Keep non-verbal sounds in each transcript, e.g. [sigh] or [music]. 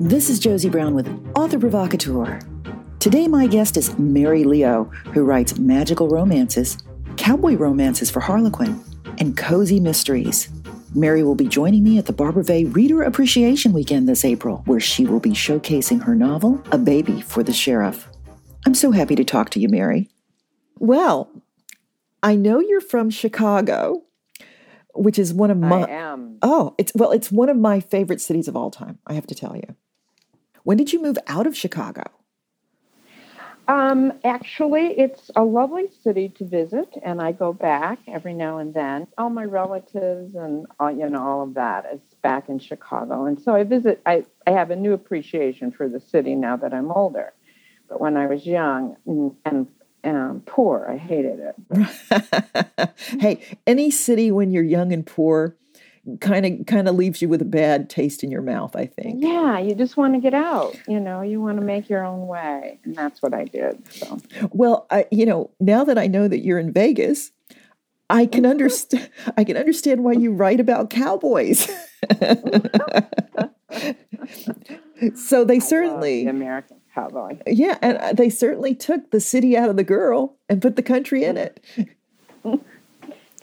This is Josie Brown with Author Provocateur. Today, my guest is Mary Leo, who writes magical romances, cowboy romances for Harlequin, and cozy mysteries. Mary will be joining me at the Barbara Vey Reader Appreciation Weekend this April, where she will be showcasing her novel, A Baby for the Sheriff. I'm so happy to talk to you, Mary. Well, I know you're from Chicago, which is one of my I am. Oh, it's well, it's one of my favorite cities of all time, I have to tell you. When did you move out of Chicago? Um, actually, it's a lovely city to visit, and I go back every now and then. All my relatives and all, you know all of that is back in Chicago, and so I visit. I I have a new appreciation for the city now that I'm older, but when I was young and um, poor, I hated it. [laughs] hey, any city when you're young and poor kind of kind of leaves you with a bad taste in your mouth i think Yeah, you just want to get out. You know, you want to make your own way, and that's what I did. So. well I, you know now that i know that you're in vegas i can understand [laughs] i can understand why you write about cowboys [laughs] so they certainly the American cowboy. yeah and uh, they certainly took the city out of the girl and put the country in it [laughs]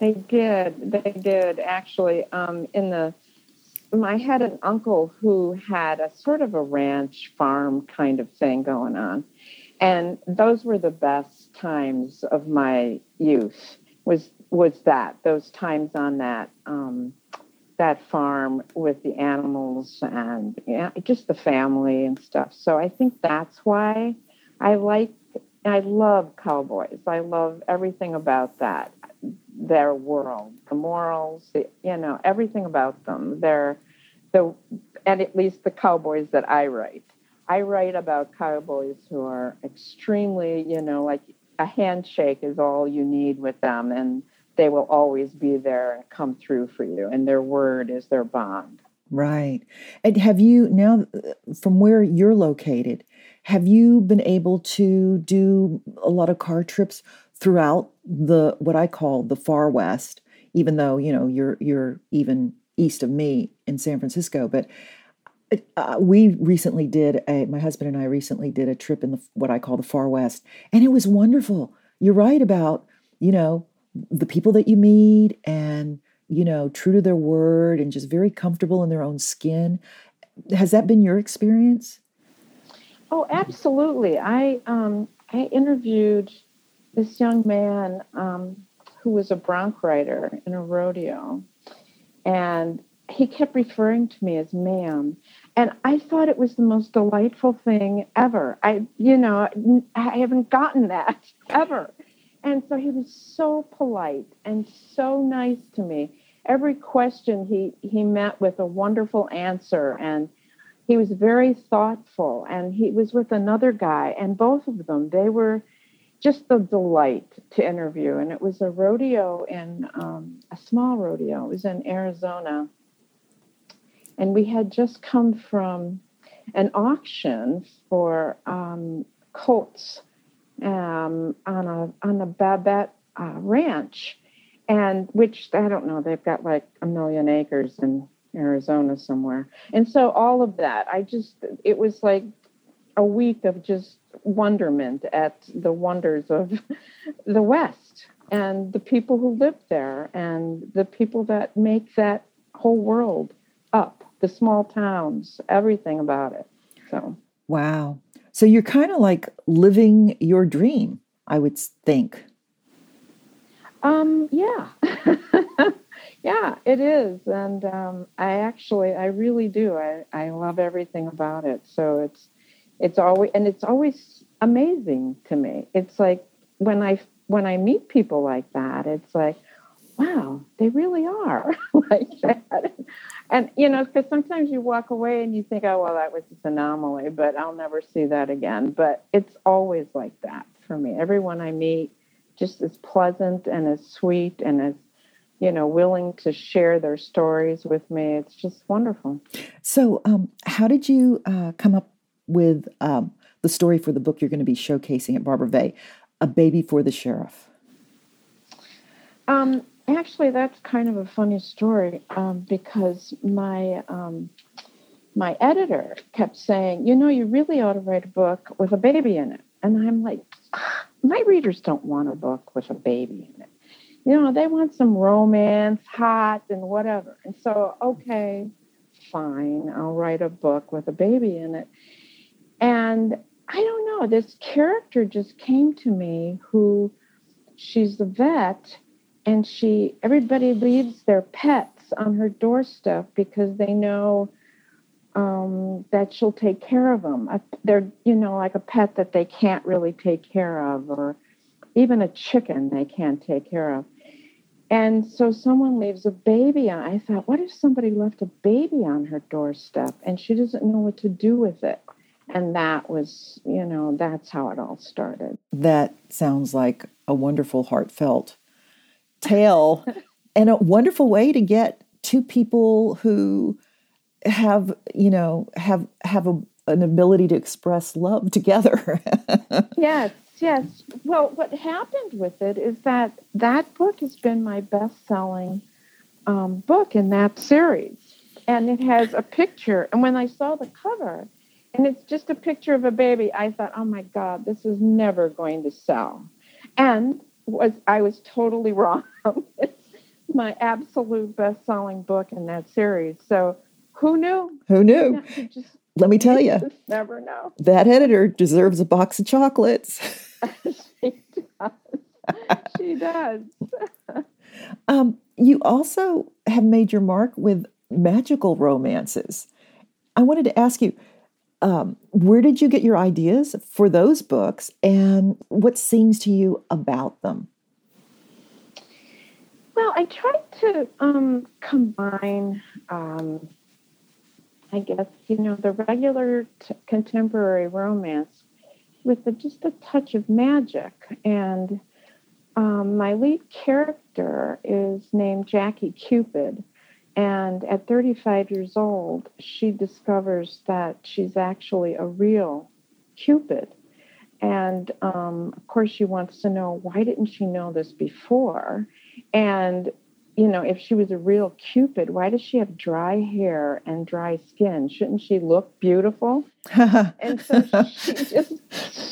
They did. They did actually. Um, in the, I had an uncle who had a sort of a ranch farm kind of thing going on, and those were the best times of my youth. Was was that those times on that um, that farm with the animals and just the family and stuff. So I think that's why I like. I love cowboys. I love everything about that their world, the morals, the, you know, everything about them. They're the, and at least the cowboys that I write. I write about cowboys who are extremely, you know, like a handshake is all you need with them, and they will always be there and come through for you, and their word is their bond. right and have you now from where you're located have you been able to do a lot of car trips throughout the what I call the far west, even though you know you're you're even east of me in San Francisco. But uh, we recently did a my husband and I recently did a trip in the what I call the far west, and it was wonderful. You're right about you know the people that you meet and you know true to their word and just very comfortable in their own skin. Has that been your experience? Oh, absolutely. I um, I interviewed this young man um, who was a bronc rider in a rodeo, and he kept referring to me as ma'am, and I thought it was the most delightful thing ever. I, you know, I haven't gotten that [laughs] ever, and so he was so polite and so nice to me. Every question he he met with a wonderful answer and he was very thoughtful and he was with another guy and both of them they were just a delight to interview. And it was a rodeo in um, a small rodeo. It was in arizona. And we had just come from an auction for um, colts um, on a on a Babbitt uh, ranch and which i don't know they've got like a million acres in Arizona somewhere. And so all of that, I just, it was like a week of just wonderment at the wonders of [laughs] the West and the people who live there and the people that make that whole world up, the small towns, everything about it. So, wow. So you're kind of like living your dream, I would think. um, yeah. [laughs] Yeah, it is, and um, I actually, I really do. I, I love everything about it. So it's, it's always, and it's always amazing to me. It's like when I when I meet people like that, it's like, wow, they really are [laughs] like that. And you know, because sometimes you walk away and you think, oh well, that was just an anomaly, but I'll never see that again. But it's always like that for me. Everyone I meet just as pleasant and as sweet and as you know, willing to share their stories with me. It's just wonderful. So, um, how did you uh, come up with um, the story for the book you're going to be showcasing at Barbara Vey, A Baby for the Sheriff? Um, actually, that's kind of a funny story um, because my um, my editor kept saying, "You know, you really ought to write a book with a baby in it." And I'm like, ah, "My readers don't want a book with a baby in it. You know, they want some romance, hot, and whatever." And so, okay, fine, I'll write a book with a baby in it. And I don't know, this character just came to me who she's a vet and she everybody leaves their pets on her doorstep because they know um, that she'll take care of them. They're you know like a pet that they can't really take care of, or even a chicken they can't take care of. And so someone leaves a baby on. I thought, what if somebody left a baby on her doorstep and she doesn't know what to do with it? And that was, you know, that's how it all started. That sounds like a wonderful, heartfelt tale and a wonderful way to get two people who have, you know, have have a, an ability to express love together. [laughs] yes, yes. Well, what happened with it is that that book has been my best-selling um, book in that series, and it has a picture. And when I saw the cover, and it's just a picture of a baby, I thought, "Oh my God, this is never going to sell." And was I was totally [laughs] wrong. it's my absolute best-selling book in that series. So who knew? Who knew? Just, Let me tell you. [laughs] Never know. That editor deserves a box of chocolates. [laughs] she does. she does. um, you also have made your mark with magical romances. I wanted to ask you, um, where did you get your ideas for those books and what sings to you about them? Well, I tried to um, combine, um, I guess, you know, the regular t- contemporary romance with a, just a touch of magic. And um, my lead character is named Jackie Cupid. And at 35 years old, she discovers that she's actually a real Cupid. And um, of course, she wants to know why didn't she know this before? And, you know, if she was a real Cupid, why does she have dry hair and dry skin? Shouldn't she look beautiful? [laughs] and so she just,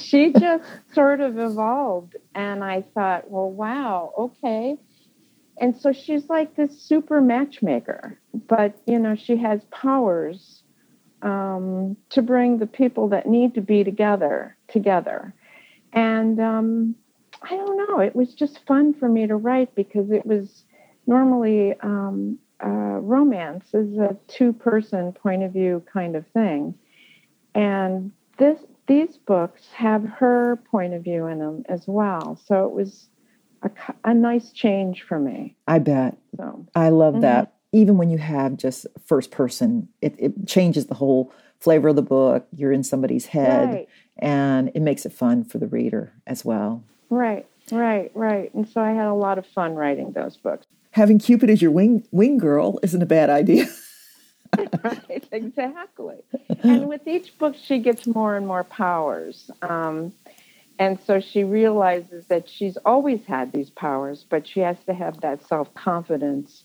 she just sort of evolved. And I thought, well, wow, okay and so she's like this super matchmaker but you know she has powers um, to bring the people that need to be together together. And um, i don't know it was just fun for me to write because it was normally um, uh, romance is a two person point of view kind of thing. And this these books have her point of view in them as well. So it was a, a nice change for me. I bet. So I love mm-hmm. that. Even when you have just first person, it, it changes the whole flavor of the book. You're in somebody's head, right. and it makes it fun for the reader as well. Right, right, right. And so I had a lot of fun writing those books. Having Cupid as your wing wing girl isn't a bad idea. [laughs] right, [laughs] exactly. and with each book, she gets more and more powers. Um, and so she realizes that she's always had these powers, but she has to have that self confidence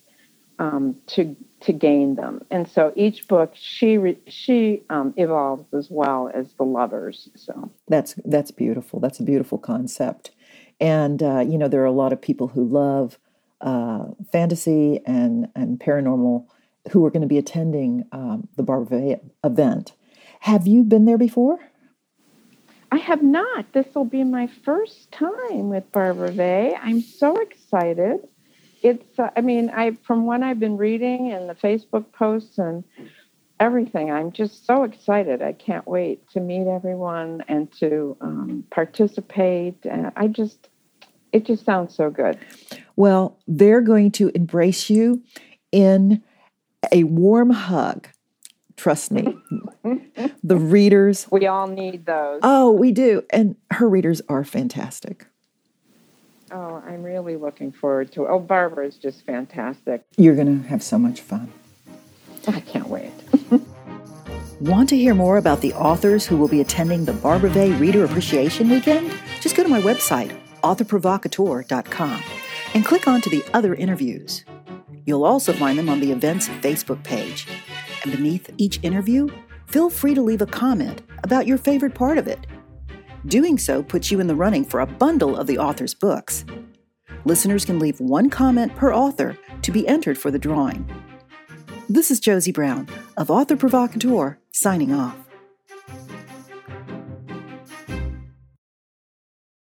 um, to to gain them. And so each book she re, she um, evolves as well as the lovers. So that's that's beautiful. That's a beautiful concept. And uh, you know there are a lot of people who love uh, fantasy and and paranormal who are going to be attending um, the Barbara event. Have you been there before? I have not. This will be my first time with Barbara Vey. I'm so excited. It's, uh, I mean, I from what I've been reading and the Facebook posts and everything, I'm just so excited. I can't wait to meet everyone and to um, participate. And I just, it just sounds so good. Well, they're going to embrace you in a warm hug Trust me. [laughs] the readers. We all need those. Oh, we do. And her readers are fantastic. Oh, I'm really looking forward to it. Oh, Barbara is just fantastic. You're going to have so much fun. I can't wait. [laughs] Want to hear more about the authors who will be attending the Barbara Vey Reader Appreciation Weekend? Just go to my website, authorprovocateur.com. and click on to the other interviews. You'll also find them on the event's Facebook page. And beneath each interview, feel free to leave a comment about your favorite part of it. Doing so puts you in the running for a bundle of the author's books. Listeners can leave one comment per author to be entered for the drawing. This is Josie Brown of Author Provocateur signing off.